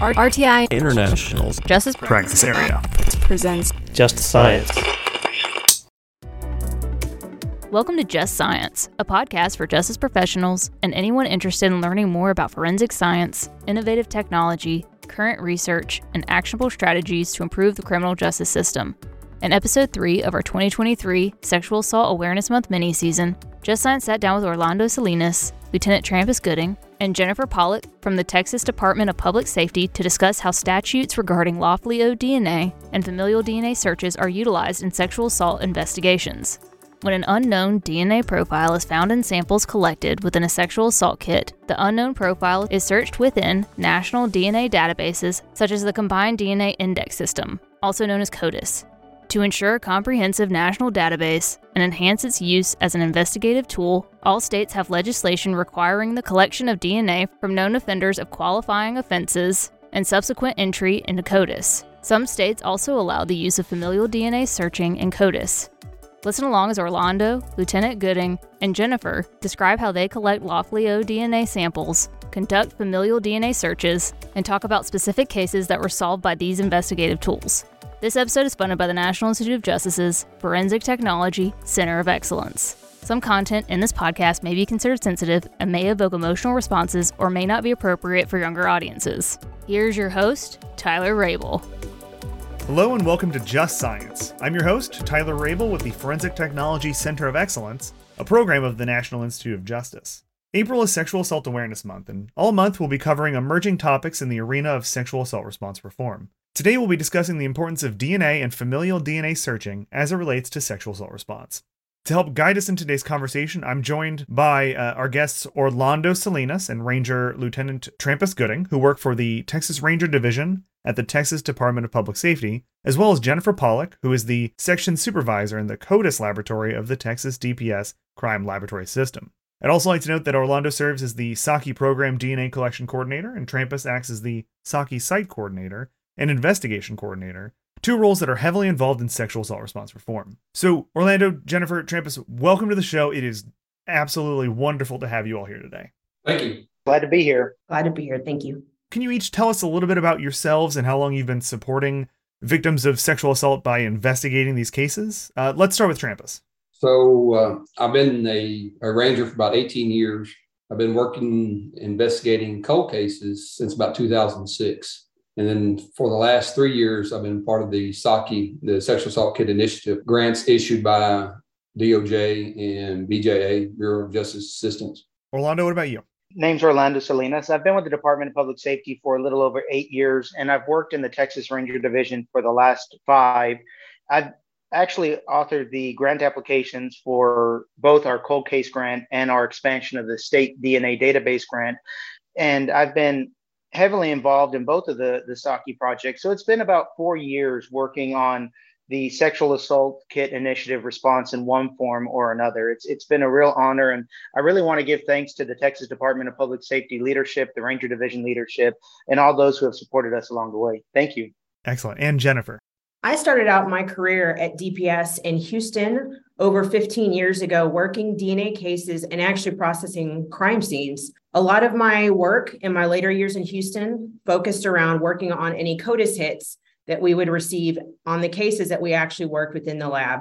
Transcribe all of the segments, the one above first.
R- RTI International's Justice practice area. presents Just Science. Welcome to Just Science, a podcast for justice professionals and anyone interested in learning more about forensic science, innovative technology, current research, and actionable strategies to improve the criminal justice system. In episode 3 of our 2023 Sexual Assault Awareness Month mini season, Just Science sat down with Orlando Salinas, Lieutenant Trampas Gooding, and Jennifer Pollock from the Texas Department of Public Safety to discuss how statutes regarding lawfully owed DNA and familial DNA searches are utilized in sexual assault investigations. When an unknown DNA profile is found in samples collected within a sexual assault kit, the unknown profile is searched within national DNA databases such as the Combined DNA Index System, also known as CODIS, to ensure a comprehensive national database and enhance its use as an investigative tool, all states have legislation requiring the collection of DNA from known offenders of qualifying offenses and subsequent entry into CODIS. Some states also allow the use of familial DNA searching in CODIS. Listen along as Orlando, Lieutenant Gooding, and Jennifer describe how they collect lawfully owed DNA samples, conduct familial DNA searches, and talk about specific cases that were solved by these investigative tools. This episode is funded by the National Institute of Justice's Forensic Technology Center of Excellence. Some content in this podcast may be considered sensitive and may evoke emotional responses or may not be appropriate for younger audiences. Here's your host, Tyler Rabel. Hello and welcome to Just Science. I'm your host, Tyler Rabel with the Forensic Technology Center of Excellence, a program of the National Institute of Justice. April is Sexual Assault Awareness Month, and all month we'll be covering emerging topics in the arena of sexual assault response reform. Today we'll be discussing the importance of DNA and familial DNA searching as it relates to sexual assault response. To help guide us in today's conversation, I'm joined by uh, our guests Orlando Salinas and Ranger Lieutenant Trampas Gooding, who work for the Texas Ranger Division at the Texas Department of Public Safety, as well as Jennifer Pollock, who is the section supervisor in the CODIS laboratory of the Texas DPS Crime Laboratory System. I'd also like to note that Orlando serves as the SAKI Program DNA Collection Coordinator, and Trampas acts as the SAKI Site Coordinator and Investigation Coordinator, two roles that are heavily involved in sexual assault response reform. So, Orlando, Jennifer, Trampas, welcome to the show. It is absolutely wonderful to have you all here today. Thank you. Glad to be here. Glad to be here. Thank you. Can you each tell us a little bit about yourselves and how long you've been supporting victims of sexual assault by investigating these cases? Uh, let's start with Trampas. So uh, I've been a, a ranger for about 18 years. I've been working investigating cold cases since about 2006. And then for the last three years, I've been part of the SAKI, the Sexual Assault Kit Initiative, grants issued by DOJ and BJA, Bureau of Justice Assistance. Orlando, what about you? Name's Orlando Salinas. I've been with the Department of Public Safety for a little over eight years, and I've worked in the Texas Ranger Division for the last five. I've actually authored the grant applications for both our cold case grant and our expansion of the state DNA database grant. And I've been heavily involved in both of the, the SAKI projects. So it's been about four years working on the sexual assault kit initiative response in one form or another. It's it's been a real honor, and I really want to give thanks to the Texas Department of Public Safety leadership, the Ranger Division leadership, and all those who have supported us along the way. Thank you. Excellent. And Jennifer. I started out my career at DPS in Houston over 15 years ago, working DNA cases and actually processing crime scenes. A lot of my work in my later years in Houston focused around working on any CODIS hits that we would receive on the cases that we actually worked within the lab.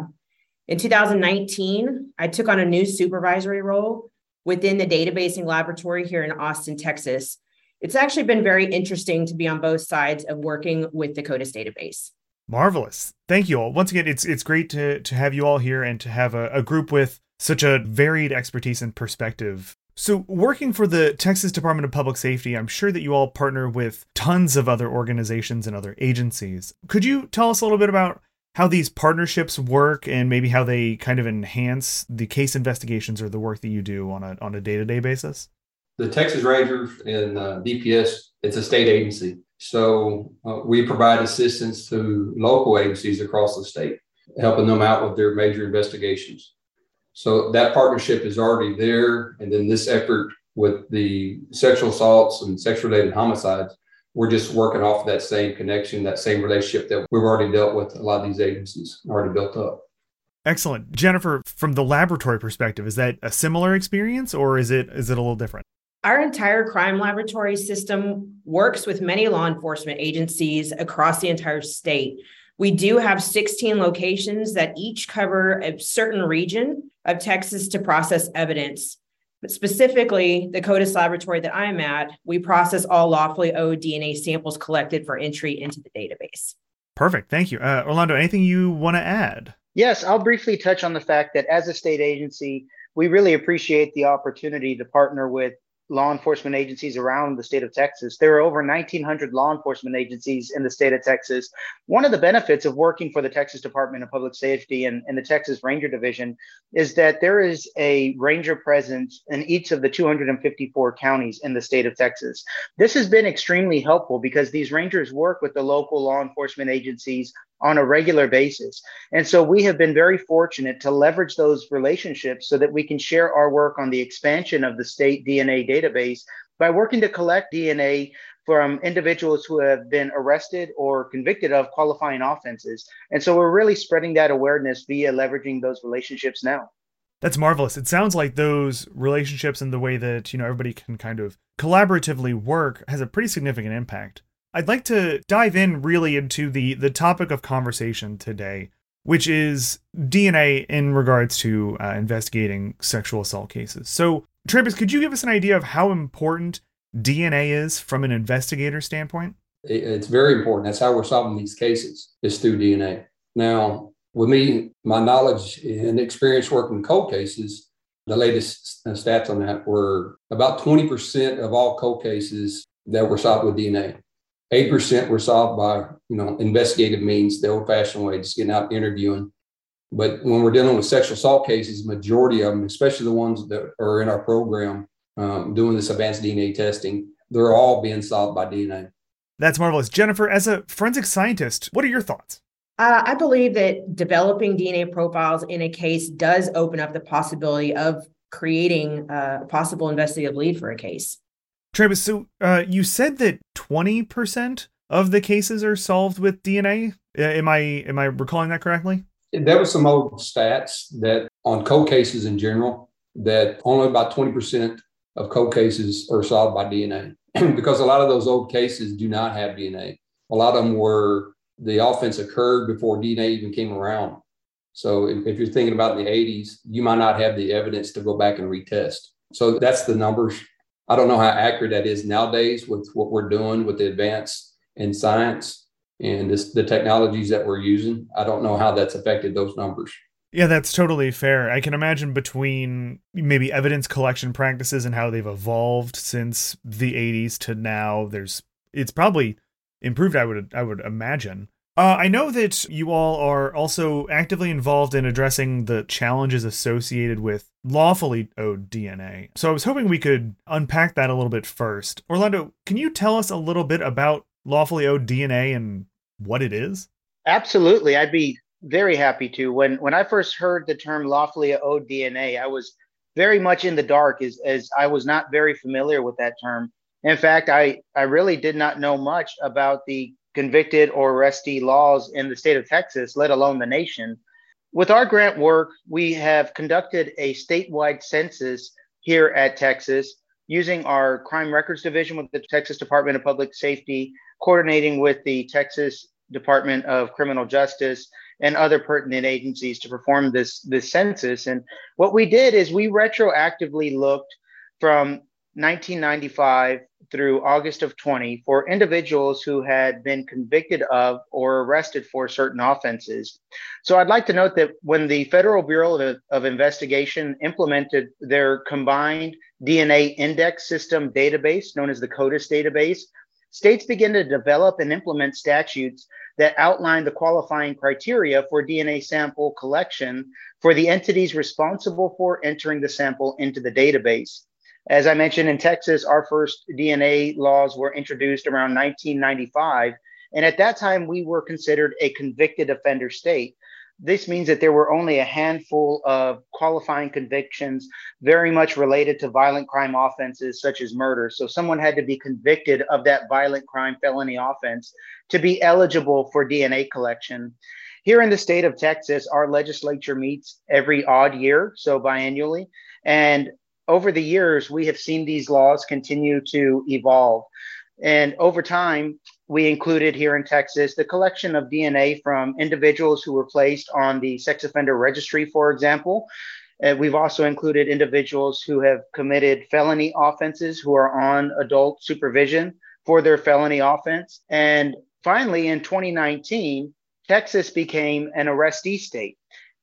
In 2019, I took on a new supervisory role within the databasing laboratory here in Austin, Texas. It's actually been very interesting to be on both sides of working with the CODIS database. Marvelous. Thank you all. Once again, it's it's great to to have you all here and to have a, a group with such a varied expertise and perspective so, working for the Texas Department of Public Safety, I'm sure that you all partner with tons of other organizations and other agencies. Could you tell us a little bit about how these partnerships work and maybe how they kind of enhance the case investigations or the work that you do on a on a day-to-day basis? The Texas Rangers and uh, DPS, it's a state agency. So, uh, we provide assistance to local agencies across the state, helping them out with their major investigations. So that partnership is already there. And then this effort with the sexual assaults and sex related homicides, we're just working off that same connection, that same relationship that we've already dealt with a lot of these agencies already built up. Excellent. Jennifer, from the laboratory perspective, is that a similar experience or is it is it a little different? Our entire crime laboratory system works with many law enforcement agencies across the entire state. We do have 16 locations that each cover a certain region of Texas to process evidence. But specifically, the CODIS laboratory that I'm at, we process all lawfully owed DNA samples collected for entry into the database. Perfect. Thank you. Uh, Orlando, anything you want to add? Yes, I'll briefly touch on the fact that as a state agency, we really appreciate the opportunity to partner with law enforcement agencies around the state of Texas. There are over 1,900 law enforcement agencies in the state of Texas. One of the benefits of working for the Texas Department of Public Safety and, and the Texas Ranger Division is that there is a ranger presence in each of the 254 counties in the state of Texas. This has been extremely helpful because these rangers work with the local law enforcement agencies on a regular basis. And so we have been very fortunate to leverage those relationships so that we can share our work on the expansion of the state DNA database by working to collect DNA from individuals who have been arrested or convicted of qualifying offenses. And so we're really spreading that awareness via leveraging those relationships now. That's marvelous. It sounds like those relationships and the way that, you know, everybody can kind of collaboratively work has a pretty significant impact. I'd like to dive in really into the the topic of conversation today, which is DNA in regards to uh, investigating sexual assault cases. So, Travis, could you give us an idea of how important DNA is from an investigator standpoint? It's very important. That's how we're solving these cases is through DNA. Now, with me, my knowledge and experience working cold cases, the latest stats on that were about 20% of all cold cases that were solved with DNA. 8% were solved by, you know, investigative means, the old fashioned way, just getting out interviewing. But when we're dealing with sexual assault cases, majority of them, especially the ones that are in our program um, doing this advanced DNA testing, they're all being solved by DNA. That's marvelous. Jennifer, as a forensic scientist, what are your thoughts? Uh, I believe that developing DNA profiles in a case does open up the possibility of creating a possible investigative lead for a case. Travis, so uh, you said that 20% of the cases are solved with DNA. Am I am I recalling that correctly? There were some old stats that on cold cases in general that only about 20% of cold cases are solved by DNA because a lot of those old cases do not have DNA. A lot of them were the offense occurred before DNA even came around. So if, if you're thinking about the 80s, you might not have the evidence to go back and retest. So that's the numbers I don't know how accurate that is nowadays with what we're doing with the advance in science and this, the technologies that we're using. I don't know how that's affected those numbers. Yeah, that's totally fair. I can imagine between maybe evidence collection practices and how they've evolved since the 80s to now, there's it's probably improved I would I would imagine. Uh, I know that you all are also actively involved in addressing the challenges associated with lawfully owed DNA. So I was hoping we could unpack that a little bit first. Orlando, can you tell us a little bit about lawfully owed DNA and what it is? Absolutely. I'd be very happy to. When when I first heard the term lawfully owed DNA, I was very much in the dark as, as I was not very familiar with that term. In fact, I, I really did not know much about the convicted or arrestee laws in the state of Texas, let alone the nation. With our grant work, we have conducted a statewide census here at Texas using our crime records division with the Texas Department of Public Safety, coordinating with the Texas Department of Criminal Justice and other pertinent agencies to perform this, this census. And what we did is we retroactively looked from 1995 through August of 20 for individuals who had been convicted of or arrested for certain offenses. So I'd like to note that when the Federal Bureau of, of Investigation implemented their combined DNA index system database, known as the CODIS database, states began to develop and implement statutes that outline the qualifying criteria for DNA sample collection for the entities responsible for entering the sample into the database. As I mentioned in Texas, our first DNA laws were introduced around 1995. And at that time, we were considered a convicted offender state. This means that there were only a handful of qualifying convictions very much related to violent crime offenses such as murder. So someone had to be convicted of that violent crime felony offense to be eligible for DNA collection. Here in the state of Texas, our legislature meets every odd year, so biannually. And over the years, we have seen these laws continue to evolve. And over time, we included here in Texas the collection of DNA from individuals who were placed on the sex offender registry, for example. Uh, we've also included individuals who have committed felony offenses who are on adult supervision for their felony offense. And finally, in 2019, Texas became an arrestee state.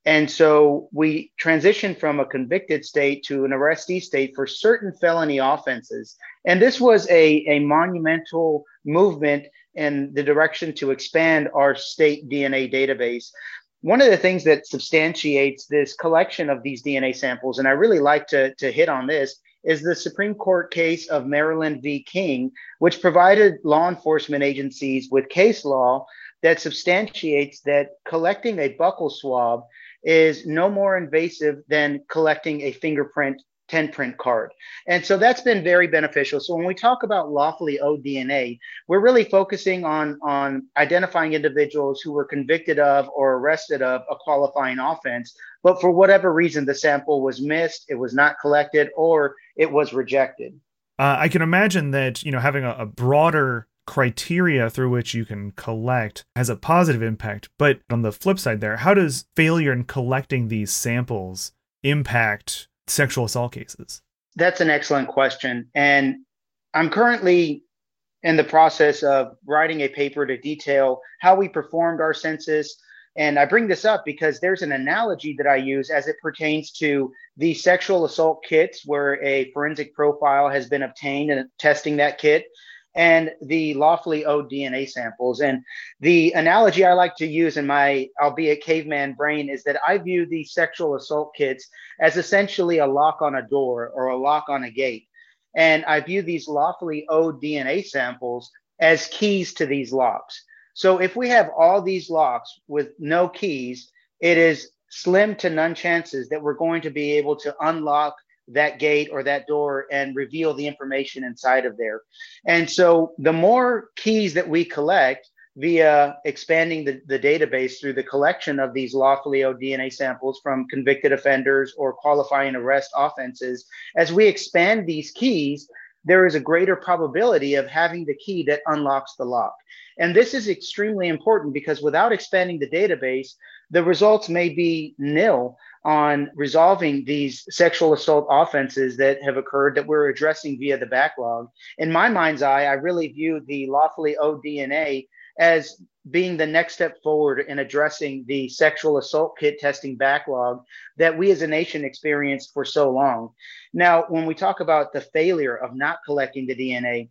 And so we transitioned from a convicted state to an arrestee state for certain felony offenses. And this was a, a monumental movement in the direction to expand our state DNA database. One of the things that substantiates this collection of these DNA samples, and I really like to, to hit on this, is the Supreme Court case of Maryland v. King, which provided law enforcement agencies with case law that substantiates that collecting a buccal swab is no more invasive than collecting a fingerprint 10 print card. And so that's been very beneficial. So when we talk about lawfully owed DNA, we're really focusing on, on identifying individuals who were convicted of or arrested of a qualifying offense. But for whatever reason, the sample was missed, it was not collected, or it was rejected. Uh, I can imagine that, you know, having a, a broader criteria through which you can collect has a positive impact. But on the flip side, there, how does failure in collecting these samples impact sexual assault cases? That's an excellent question. And I'm currently in the process of writing a paper to detail how we performed our census. And I bring this up because there's an analogy that I use as it pertains to the sexual assault kits where a forensic profile has been obtained and testing that kit and the lawfully owed DNA samples. And the analogy I like to use in my, albeit caveman brain, is that I view these sexual assault kits as essentially a lock on a door or a lock on a gate. And I view these lawfully owed DNA samples as keys to these locks. So if we have all these locks with no keys, it is slim to none chances that we're going to be able to unlock that gate or that door and reveal the information inside of there. And so the more keys that we collect via expanding the, the database through the collection of these lawfully owed DNA samples from convicted offenders or qualifying arrest offenses, as we expand these keys, there is a greater probability of having the key that unlocks the lock. And this is extremely important because without expanding the database, the results may be nil on resolving these sexual assault offenses that have occurred that we're addressing via the backlog. In my mind's eye, I really view the lawfully owed DNA as being the next step forward in addressing the sexual assault kit testing backlog that we as a nation experienced for so long. Now, when we talk about the failure of not collecting the DNA,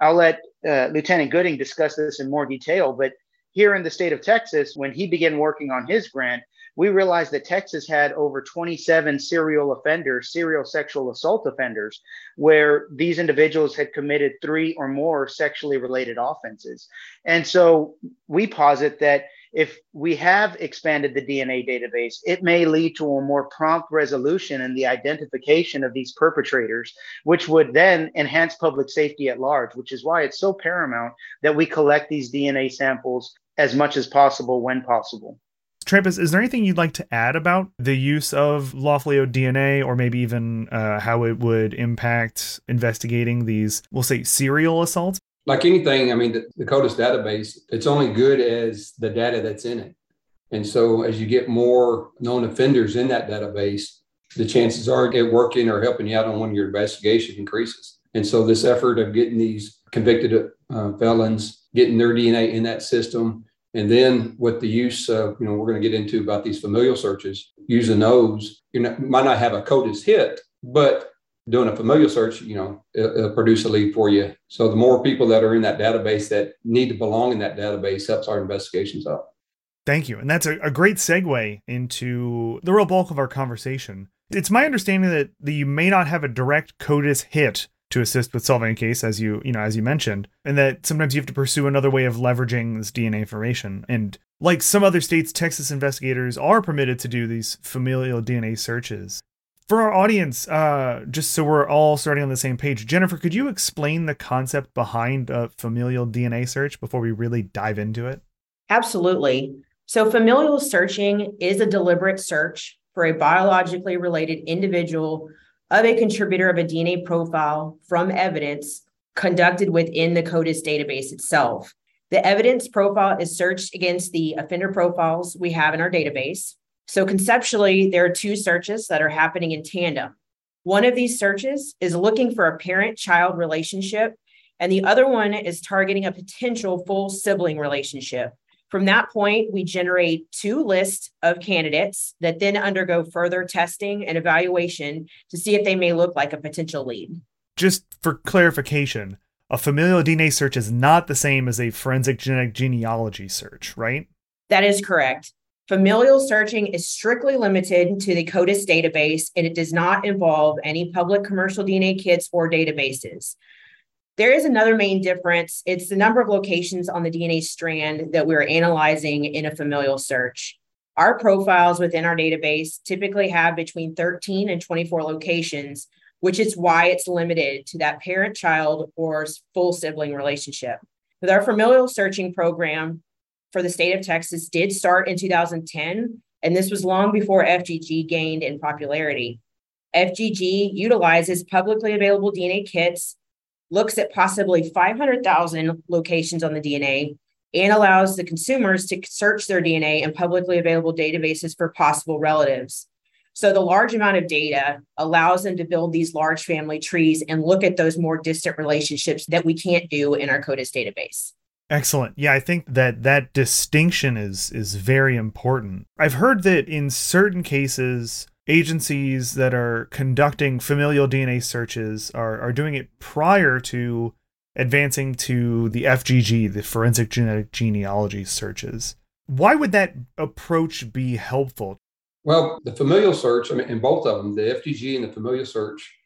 I'll let uh, Lieutenant Gooding discuss this in more detail, but here in the state of Texas, when he began working on his grant, we realized that Texas had over 27 serial offenders, serial sexual assault offenders, where these individuals had committed three or more sexually related offenses. And so we posit that if we have expanded the DNA database, it may lead to a more prompt resolution in the identification of these perpetrators, which would then enhance public safety at large, which is why it's so paramount that we collect these DNA samples as much as possible when possible. Trampas, is there anything you'd like to add about the use of lawfully owed DNA or maybe even uh, how it would impact investigating these, we'll say, serial assaults? Like anything, I mean, the, the CODIS database, it's only good as the data that's in it. And so as you get more known offenders in that database, the chances are it working or helping you out on one of your investigation increases. And so this effort of getting these convicted uh, felons, getting their DNA in that system, and then with the use of, you know, we're going to get into about these familial searches, using those, you might not have a CODIS hit, but doing a familial search, you know, it'll, produce a lead for you. So the more people that are in that database that need to belong in that database helps our investigations out. Thank you. And that's a, a great segue into the real bulk of our conversation. It's my understanding that, that you may not have a direct CODIS hit to assist with solving a case, as you you know as you mentioned, and that sometimes you have to pursue another way of leveraging this DNA information. And like some other states, Texas investigators are permitted to do these familial DNA searches. For our audience, uh, just so we're all starting on the same page, Jennifer, could you explain the concept behind a familial DNA search before we really dive into it? Absolutely. So, familial searching is a deliberate search for a biologically related individual of a contributor of a DNA profile from evidence conducted within the CODIS database itself. The evidence profile is searched against the offender profiles we have in our database. So, conceptually, there are two searches that are happening in tandem. One of these searches is looking for a parent child relationship, and the other one is targeting a potential full sibling relationship. From that point, we generate two lists of candidates that then undergo further testing and evaluation to see if they may look like a potential lead. Just for clarification, a familial DNA search is not the same as a forensic genetic genealogy search, right? That is correct. Familial searching is strictly limited to the CODIS database and it does not involve any public commercial DNA kits or databases. There is another main difference. It's the number of locations on the DNA strand that we're analyzing in a familial search. Our profiles within our database typically have between 13 and 24 locations, which is why it's limited to that parent child or full sibling relationship. With our familial searching program for the state of Texas did start in 2010, and this was long before FGG gained in popularity. FGG utilizes publicly available DNA kits, looks at possibly 500,000 locations on the DNA, and allows the consumers to search their DNA in publicly available databases for possible relatives. So the large amount of data allows them to build these large family trees and look at those more distant relationships that we can't do in our CODIS database. Excellent. Yeah, I think that that distinction is is very important. I've heard that in certain cases agencies that are conducting familial DNA searches are are doing it prior to advancing to the FGG, the forensic genetic genealogy searches. Why would that approach be helpful? Well, the familial search, I mean, in both of them, the FGG and the familial search,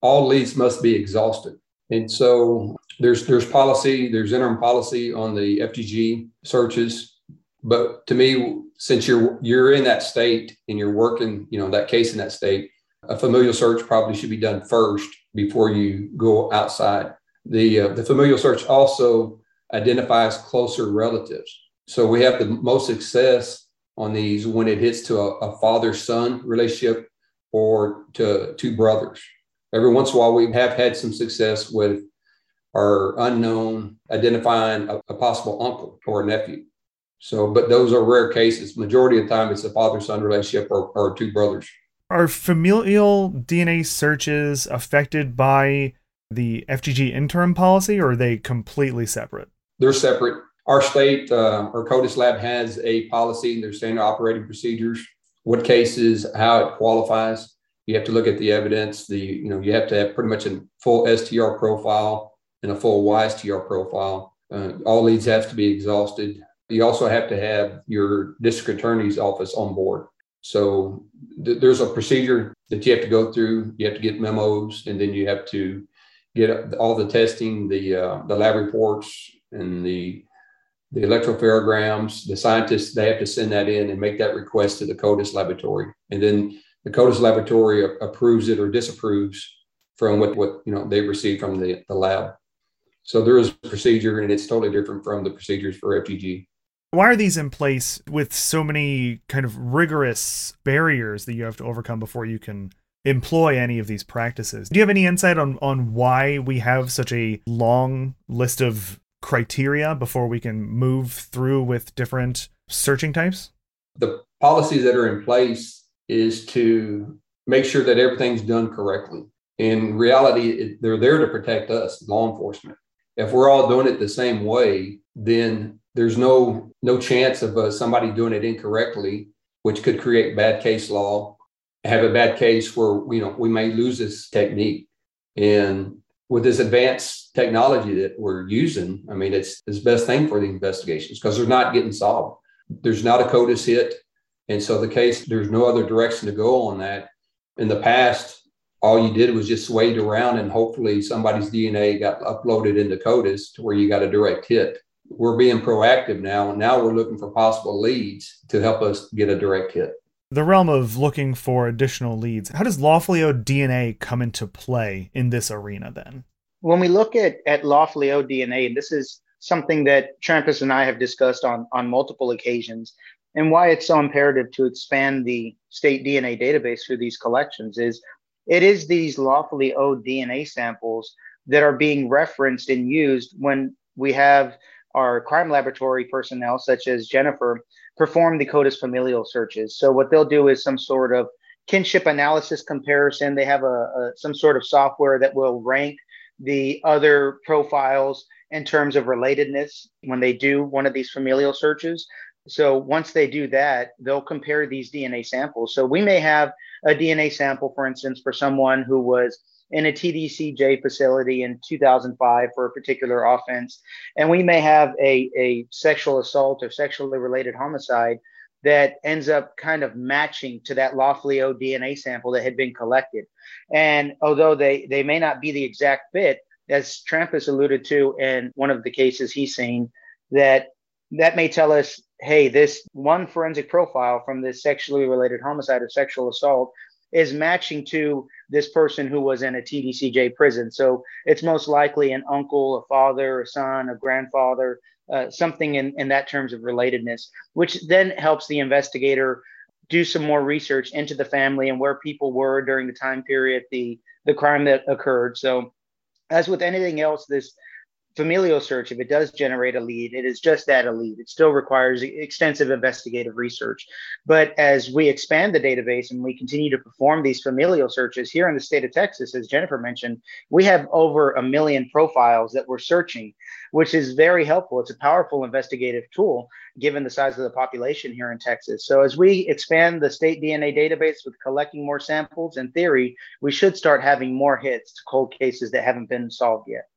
all leads must be exhausted. And so there's there's policy, there's interim policy on the FGG searches. But to me, since you're you're in that state and you're working, you know, that case in that state, a familial search probably should be done first before you go outside. The uh, the familial search also identifies closer relatives. So we have the most success on these when it hits to a, a father son relationship or to two brothers. Every once in a while, we have had some success with our unknown identifying a, a possible uncle or a nephew. So, but those are rare cases. Majority of the time, it's a father son relationship or, or two brothers. Are familial DNA searches affected by the FGG interim policy or are they completely separate? They're separate our state, uh, our CODIS lab has a policy, in their standard operating procedures, what cases, how it qualifies. You have to look at the evidence. The you know you have to have pretty much a full STR profile and a full YSTR profile. Uh, all leads have to be exhausted. You also have to have your district attorney's office on board. So th- there's a procedure that you have to go through. You have to get memos, and then you have to get all the testing, the uh, the lab reports, and the the electropherograms, the scientists, they have to send that in and make that request to the CODIS laboratory. And then the CODIS laboratory approves it or disapproves from what, what you know they received from the, the lab. So there is a procedure and it's totally different from the procedures for FGG. Why are these in place with so many kind of rigorous barriers that you have to overcome before you can employ any of these practices? Do you have any insight on, on why we have such a long list of criteria before we can move through with different searching types? The policies that are in place is to make sure that everything's done correctly. In reality, they're there to protect us, law enforcement. If we're all doing it the same way, then there's no no chance of uh, somebody doing it incorrectly, which could create bad case law, have a bad case where you know we may lose this technique. And with this advanced technology that we're using, I mean, it's the best thing for the investigations because they're not getting solved. There's not a CODIS hit. And so the case, there's no other direction to go on that. In the past, all you did was just swayed around and hopefully somebody's DNA got uploaded into CODIS to where you got a direct hit. We're being proactive now, and now we're looking for possible leads to help us get a direct hit the realm of looking for additional leads, how does lawfully owed DNA come into play in this arena then? When we look at, at lawfully owed DNA, and this is something that Trampas and I have discussed on, on multiple occasions, and why it's so imperative to expand the state DNA database through these collections is it is these lawfully owed DNA samples that are being referenced and used when we have our crime laboratory personnel, such as Jennifer, perform the CODIS familial searches. So what they'll do is some sort of kinship analysis comparison. They have a, a some sort of software that will rank the other profiles in terms of relatedness when they do one of these familial searches. So once they do that, they'll compare these DNA samples. So we may have a DNA sample, for instance, for someone who was in a TDCJ facility in 2005 for a particular offense. And we may have a, a sexual assault or sexually related homicide that ends up kind of matching to that lawfully owed DNA sample that had been collected. And although they, they may not be the exact fit, as Trampas alluded to in one of the cases he's seen, that that may tell us, hey, this one forensic profile from this sexually related homicide or sexual assault is matching to this person who was in a TDCJ prison. So it's most likely an uncle, a father, a son, a grandfather, uh, something in, in that terms of relatedness, which then helps the investigator do some more research into the family and where people were during the time period the the crime that occurred. So as with anything else, this familial search, if it does generate a lead, it is just that a lead. It still requires extensive investigative research. But as we expand the database and we continue to perform these familial searches here in the state of Texas, as Jennifer mentioned, we have over a million profiles that we're searching, which is very helpful. It's a powerful investigative tool given the size of the population here in Texas. So as we expand the state DNA database with collecting more samples, in theory, we should start having more hits to cold cases that haven't been solved yet.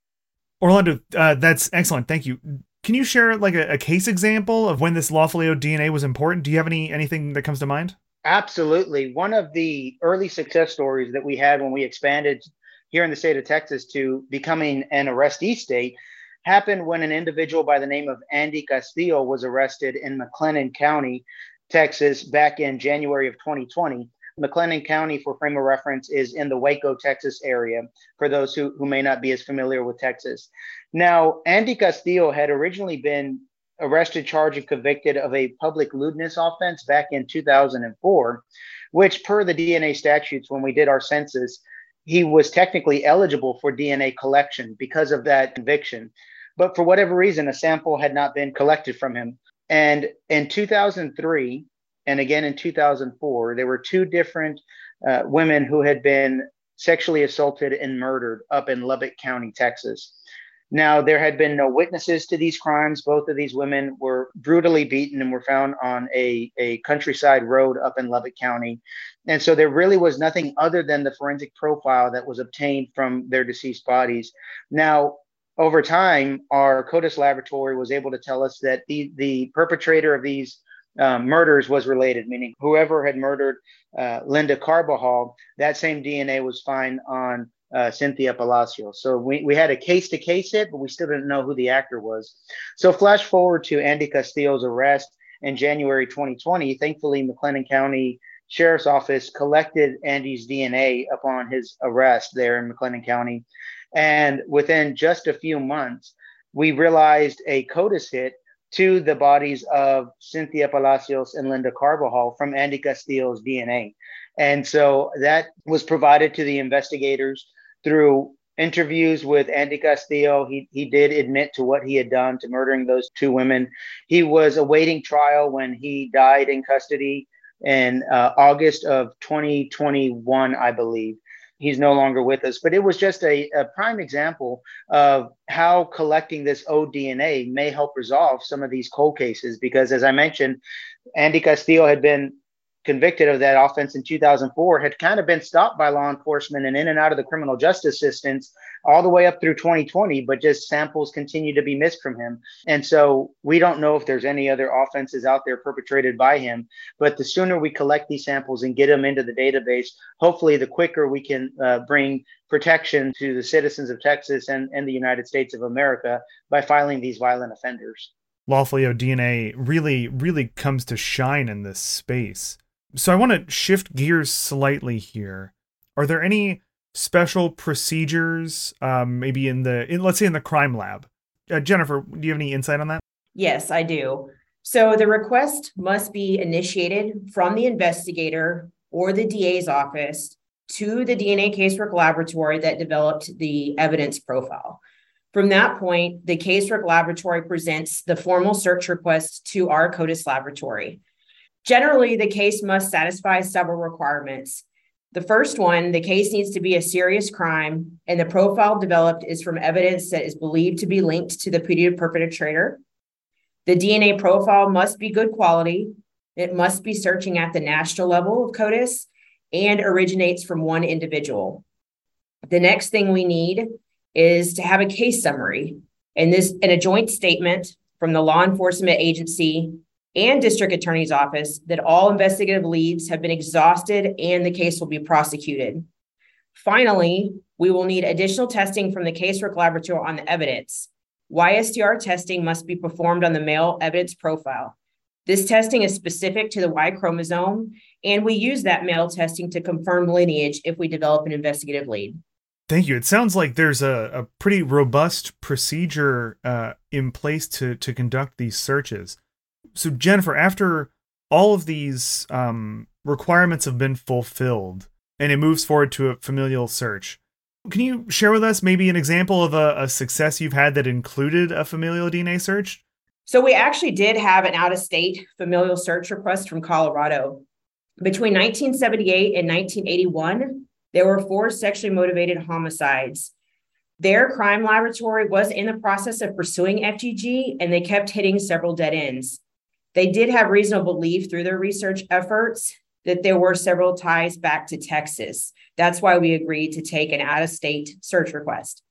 Orlando, uh, that's excellent. Thank you. Can you share like a, a, case example of when this lawfully owed DNA was important? Do you have any anything that comes to mind? Absolutely. One of the early success stories that we had when we expanded here in the state of Texas to becoming an arrestee state happened when an individual by the name of Andy Castillo was arrested in McLennan County, Texas, back in January of 2020. McLennan County, for frame of reference, is in the Waco, Texas area, for those who, who may not be as familiar with Texas. Now, Andy Castillo had originally been arrested, charged, and convicted of a public lewdness offense back in 2004, which, per the DNA statutes, when we did our census, he was technically eligible for DNA collection because of that conviction. But for whatever reason, a sample had not been collected from him. And in 2003, and again in 2004, there were two different uh, women who had been sexually assaulted and murdered up in Lubbock County, Texas. Now, there had been no witnesses to these crimes. Both of these women were brutally beaten and were found on a, a countryside road up in Lubbock County. And so there really was nothing other than the forensic profile that was obtained from their deceased bodies. Now, over time, our CODIS laboratory was able to tell us that the, the perpetrator of these um, murders was related, meaning whoever had murdered uh, Linda Carbajal, that same DNA was found on uh, Cynthia Palacios. So we, we had a case to case hit, but we still didn't know who the actor was. So flash forward to Andy Castillo's arrest in January 2020. Thankfully, McLennan County Sheriff's Office collected Andy's DNA upon his arrest there in McLennan County. And within just a few months, we realized a CODIS hit to the bodies of Cynthia Palacios and Linda Carbajal from Andy Castillo's DNA. And so that was provided to the investigators through interviews with Andy Castillo. He, he did admit to what he had done to murdering those two women. He was awaiting trial when he died in custody in uh, August of 2021, I believe he's no longer with us. But it was just a, a prime example of how collecting this ODNA may help resolve some of these cold cases. Because as I mentioned, Andy Castillo had been convicted of that offense in 2004 had kind of been stopped by law enforcement and in and out of the criminal justice systems all the way up through 2020 but just samples continue to be missed from him and so we don't know if there's any other offenses out there perpetrated by him but the sooner we collect these samples and get them into the database hopefully the quicker we can uh, bring protection to the citizens of texas and, and the united states of america by filing these violent offenders lawfully DNA really, really comes to shine in this space. So I want to shift gears slightly here. Are there any special procedures, um, maybe in the, in, let's say in the crime lab? Uh, Jennifer, do you have any insight on that? Yes, I do. So the request must be initiated from the investigator or the DA's office to the DNA casework laboratory that developed the evidence profile. From that point, the casework laboratory presents the formal search request to our CODIS laboratory. Generally, the case must satisfy several requirements. The first one, the case needs to be a serious crime, and the profile developed is from evidence that is believed to be linked to the putative perpetrator. The DNA profile must be good quality. It must be searching at the national level of CODIS and originates from one individual. The next thing we need is to have a case summary and this in a joint statement from the law enforcement agency and district attorney's office that all investigative leads have been exhausted and the case will be prosecuted. Finally, we will need additional testing from the casework laboratory on the evidence. YSTR testing must be performed on the male evidence profile. This testing is specific to the Y chromosome, and we use that male testing to confirm lineage if we develop an investigative lead. Thank you. It sounds like there's a, a pretty robust procedure uh, in place to to conduct these searches. So, Jennifer, after all of these um, requirements have been fulfilled and it moves forward to a familial search, can you share with us maybe an example of a, a success you've had that included a familial DNA search? So, we actually did have an out of state familial search request from Colorado. Between 1978 and 1981, there were four sexually motivated homicides. Their crime laboratory was in the process of pursuing FGG and they kept hitting several dead ends. They did have reasonable belief through their research efforts that there were several ties back to Texas. That's why we agreed to take an out of state search request.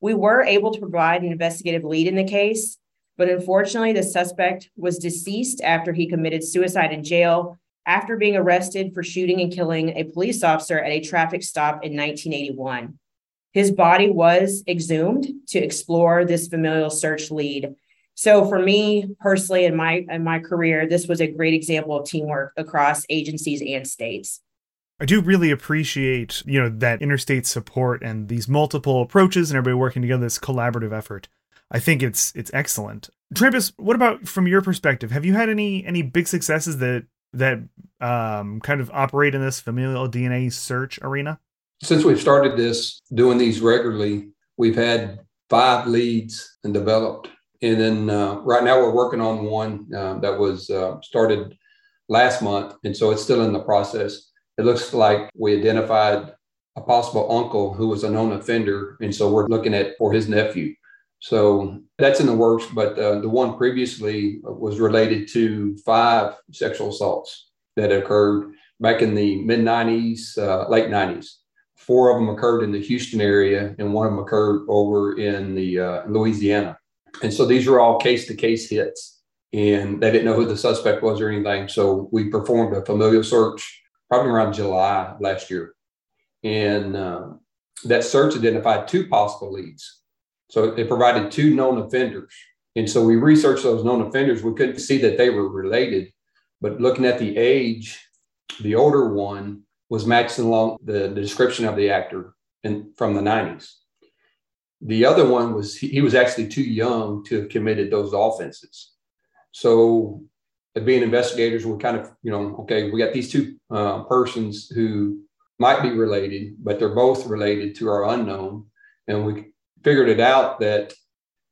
We were able to provide an investigative lead in the case, but unfortunately, the suspect was deceased after he committed suicide in jail after being arrested for shooting and killing a police officer at a traffic stop in 1981. His body was exhumed to explore this familial search lead. So for me personally in my in my career, this was a great example of teamwork across agencies and states. I do really appreciate, you know, that interstate support and these multiple approaches and everybody working together, this collaborative effort. I think it's it's excellent. Trampas, what about from your perspective? Have you had any any big successes that that um, kind of operate in this familial DNA search arena? Since we've started this, doing these regularly, we've had five leads and developed. And then uh, right now we're working on one uh, that was uh, started last month. And so it's still in the process. It looks like we identified a possible uncle who was a known offender. And so we're looking at for his nephew. So that's in the works, but uh, the one previously was related to five sexual assaults that occurred back in the mid 90s, uh, late 90s. Four of them occurred in the Houston area, and one of them occurred over in the uh, Louisiana. And so these were all case to case hits, and they didn't know who the suspect was or anything. So we performed a familial search probably around July last year, and uh, that search identified two possible leads so it provided two known offenders. And so we researched those known offenders. We couldn't see that they were related, but looking at the age, the older one was matching along the, description of the actor in, from the 90s. The other one was he, he was actually too young to have committed those offenses. So, being investigators, we're kind of, you know, okay, we got these two uh, persons who might be related, but they're both related to our unknown. And we figured it out that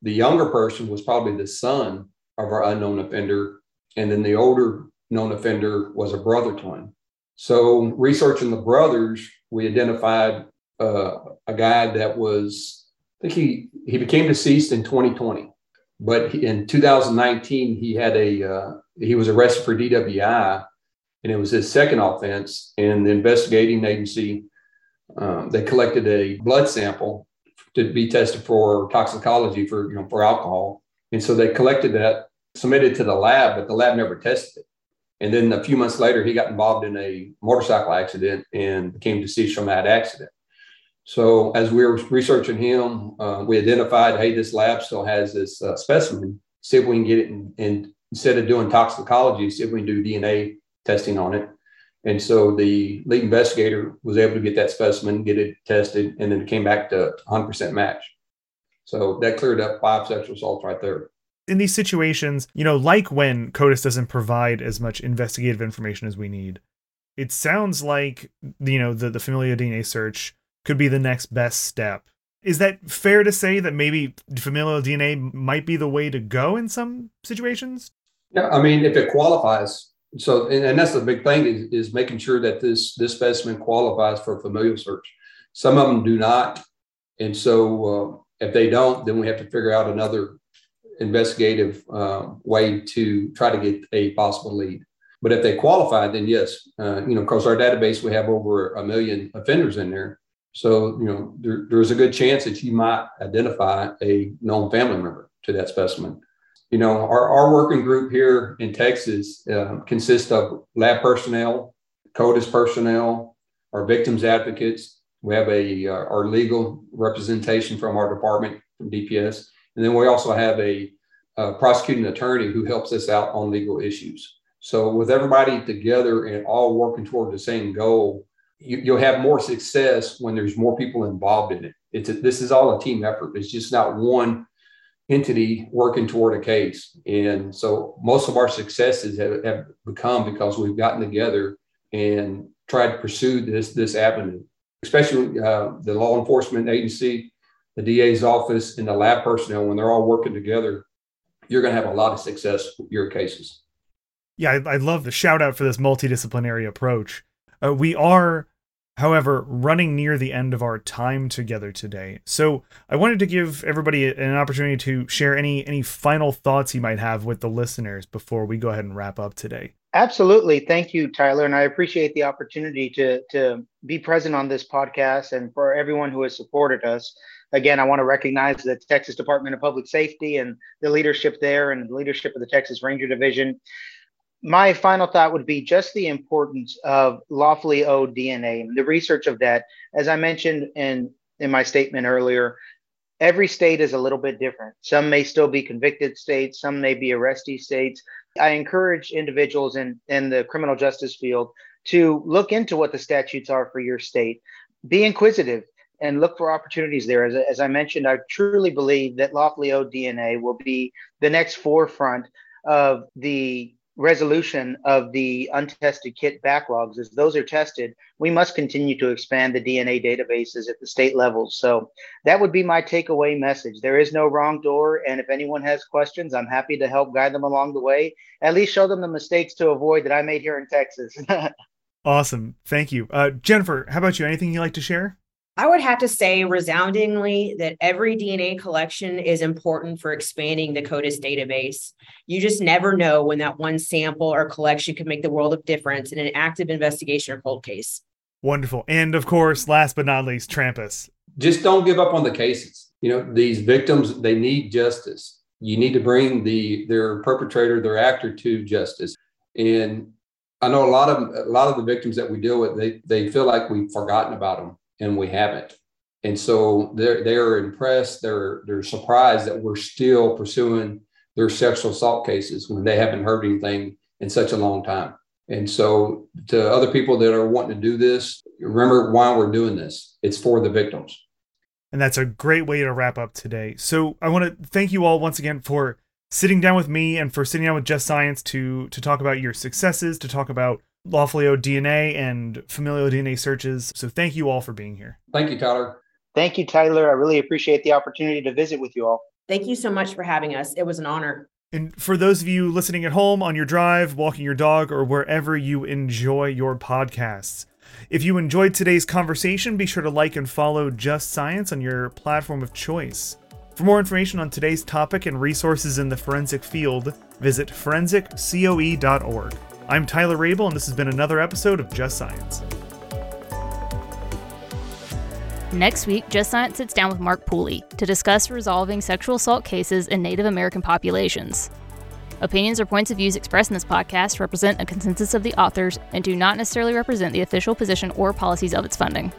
the younger person was probably the son of our unknown offender, and then the older known offender was a brother twin. So, researching the brothers, we identified uh, a guy that was, think he he became deceased in 2020, but in 2019 he had a uh, he was arrested for DWI, and it was his second offense. And the investigating agency um, they collected a blood sample to be tested for toxicology for you know for alcohol. And so they collected that, submitted to the lab, but the lab never tested it. And then a few months later, he got involved in a motorcycle accident and became deceased from that accident. So as we were researching him, uh, we identified, hey, this lab still has this uh, specimen. See if we can get it, and instead of doing toxicology, see if we can do DNA testing on it. And so the lead investigator was able to get that specimen, get it tested, and then it came back to 100% match. So that cleared up five sexual assaults right there. In these situations, you know, like when CODIS doesn't provide as much investigative information as we need, it sounds like you know the the familial DNA search could be the next best step. Is that fair to say that maybe familial DNA might be the way to go in some situations? Yeah, I mean, if it qualifies, so and, and that's the big thing is, is making sure that this this specimen qualifies for familial search. Some of them do not, and so uh, if they don't, then we have to figure out another investigative uh, way to try to get a possible lead. But if they qualify, then yes, uh, you know, because our database we have over a million offenders in there, so you know there, there's a good chance that you might identify a known family member to that specimen. You know, our, our working group here in Texas uh, consists of lab personnel, CODIS personnel, our victims advocates. We have a uh, our legal representation from our department from DPS, and then we also have a, a prosecuting attorney who helps us out on legal issues. So with everybody together and all working toward the same goal, you, will have more success when there's more people involved in it. It's a, this is all a team effort. It's just not one entity working toward a case. And so most of our successes have, have become because we've gotten together and tried to pursue this this avenue, especially uh, the law enforcement agency, the DA's office, and the lab personnel. When they're all working together, you're going to have a lot of success with your cases. Yeah, I, I love the shout out for this multidisciplinary approach. Uh, we are, however, running near the end of our time together today. So I wanted to give everybody an opportunity to share any any final thoughts you might have with the listeners before we go ahead and wrap up today. Absolutely. Thank you, Tyler. And I appreciate the opportunity to, to be present on this podcast and for everyone who has supported us. Again, I want to recognize the Texas Department of Public Safety and the leadership there and the leadership of the Texas Ranger Division my final thought would be just the importance of lawfully owed DNA, the research of that. As I mentioned in, in my statement earlier, every state is a little bit different. Some may still be convicted states, some may be arrestee states. I encourage individuals in, in the criminal justice field to look into what the statutes are for your state. Be inquisitive and look for opportunities there. As, as I mentioned, I truly believe that lawfully owed DNA will be the next forefront of the resolution of the untested kit backlogs. As those are tested we must continue to expand the dna databases at the state levels so that would be my takeaway message. There is no wrong door and if anyone has questions i'm happy to help guide them along the way. At least show them the mistakes to avoid that i made here in texas. Awesome. Thank you. Uh, jennifer how about you? Anything you'd like to share I would have to say resoundingly that every DNA collection is important for expanding the CODIS database. You just never know when that one sample or collection could make the world of difference in an active investigation or cold case. Wonderful. And of course, last but not least, Trampas. Just don't give up on the cases. You know, these victims, they need justice. You need to bring the their perpetrator, their actor to justice. And I know a lot of a lot of the victims that we deal with, they they feel like we've forgotten about them and we haven't. And so they're they're impressed, they're they're surprised that we're still pursuing their sexual assault cases when they haven't heard anything in such a long time. And so to other people that are wanting to do this, remember why we're doing this. It's for the victims. And that's a great way to wrap up today. So I want to thank you all once again for sitting down with me and for sitting down with Just Science to to talk about your successes, to talk about lawfully owed DNA and familial DNA searches. So thank you all for being here. Thank you, Tyler. Thank you, Tyler. I really appreciate the opportunity to visit with you all. Thank you so much for having us. It was an honor. And for those of you listening at home, on your drive, walking your dog, or wherever you enjoy your podcasts, if you enjoyed today's conversation, be sure to like and follow Just Science on your platform of choice. For more information on today's topic and resources in the forensic field, visit forensiccoe.org. I'm Tyler Rabel, and this has been another episode of Just Science. Next week, Just Science sits down with Mark Pooley to discuss resolving sexual assault cases in Native American populations. Opinions or points of views expressed in this podcast represent a consensus of the authors and do not necessarily represent the official position or policies of its funding.